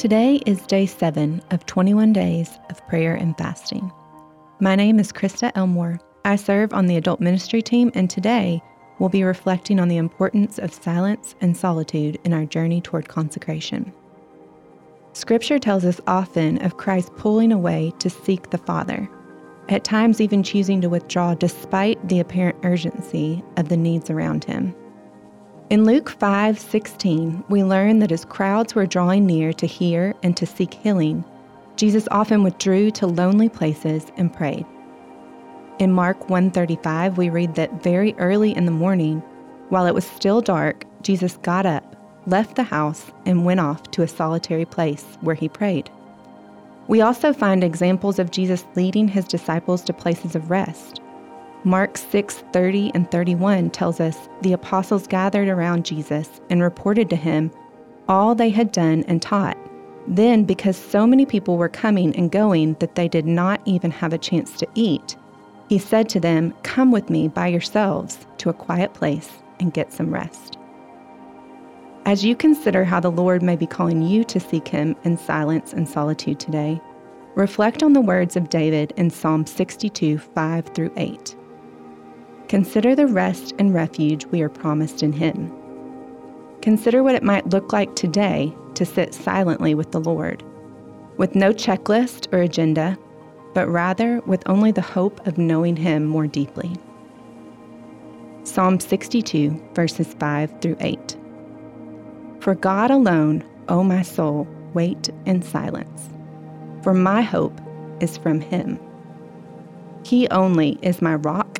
Today is day seven of 21 days of prayer and fasting. My name is Krista Elmore. I serve on the adult ministry team, and today we'll be reflecting on the importance of silence and solitude in our journey toward consecration. Scripture tells us often of Christ pulling away to seek the Father, at times even choosing to withdraw despite the apparent urgency of the needs around him. In Luke 5:16, we learn that as crowds were drawing near to hear and to seek healing, Jesus often withdrew to lonely places and prayed. In Mark 1:35, we read that very early in the morning, while it was still dark, Jesus got up, left the house, and went off to a solitary place where he prayed. We also find examples of Jesus leading his disciples to places of rest, Mark 6 30 and 31 tells us the apostles gathered around Jesus and reported to him all they had done and taught. Then, because so many people were coming and going that they did not even have a chance to eat, he said to them, Come with me by yourselves to a quiet place and get some rest. As you consider how the Lord may be calling you to seek him in silence and solitude today, reflect on the words of David in Psalm 62 5 through 8. Consider the rest and refuge we are promised in Him. Consider what it might look like today to sit silently with the Lord, with no checklist or agenda, but rather with only the hope of knowing Him more deeply. Psalm 62, verses 5 through 8. For God alone, O my soul, wait in silence, for my hope is from Him. He only is my rock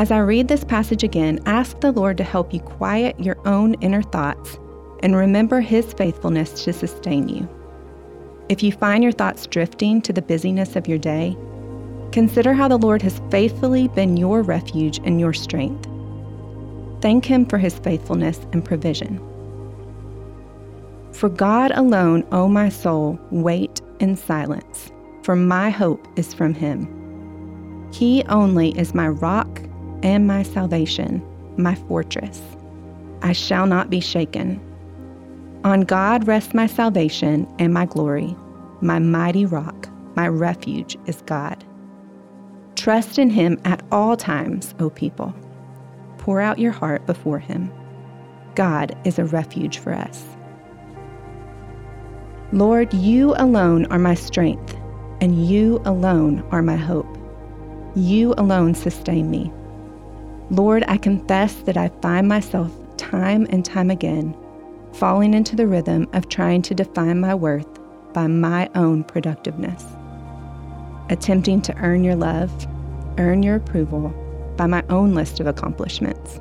As I read this passage again, ask the Lord to help you quiet your own inner thoughts and remember His faithfulness to sustain you. If you find your thoughts drifting to the busyness of your day, consider how the Lord has faithfully been your refuge and your strength. Thank Him for His faithfulness and provision. For God alone, O my soul, wait in silence, for my hope is from Him. He only is my rock and my salvation, my fortress. I shall not be shaken. On God rests my salvation and my glory, my mighty rock, my refuge is God. Trust in Him at all times, O people. Pour out your heart before Him. God is a refuge for us. Lord, you alone are my strength, and you alone are my hope. You alone sustain me. Lord, I confess that I find myself time and time again falling into the rhythm of trying to define my worth by my own productiveness, attempting to earn your love, earn your approval by my own list of accomplishments.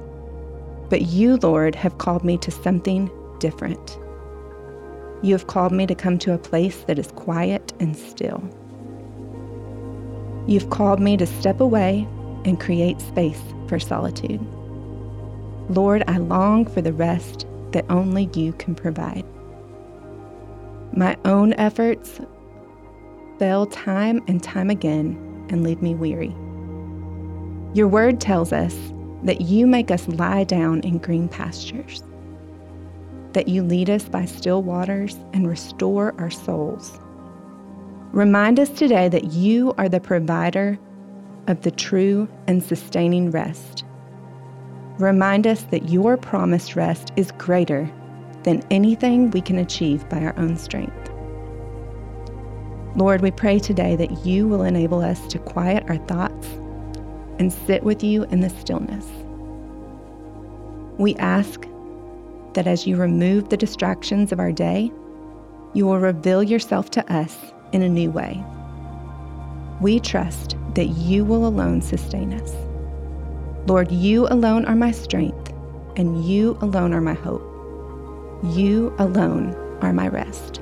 But you, Lord, have called me to something different. You have called me to come to a place that is quiet and still. You've called me to step away and create space for solitude. Lord, I long for the rest that only you can provide. My own efforts fail time and time again and leave me weary. Your word tells us that you make us lie down in green pastures, that you lead us by still waters and restore our souls. Remind us today that you are the provider of the true and sustaining rest. Remind us that your promised rest is greater than anything we can achieve by our own strength. Lord, we pray today that you will enable us to quiet our thoughts and sit with you in the stillness. We ask that as you remove the distractions of our day, you will reveal yourself to us in a new way. We trust that you will alone sustain us. Lord, you alone are my strength, and you alone are my hope. You alone are my rest.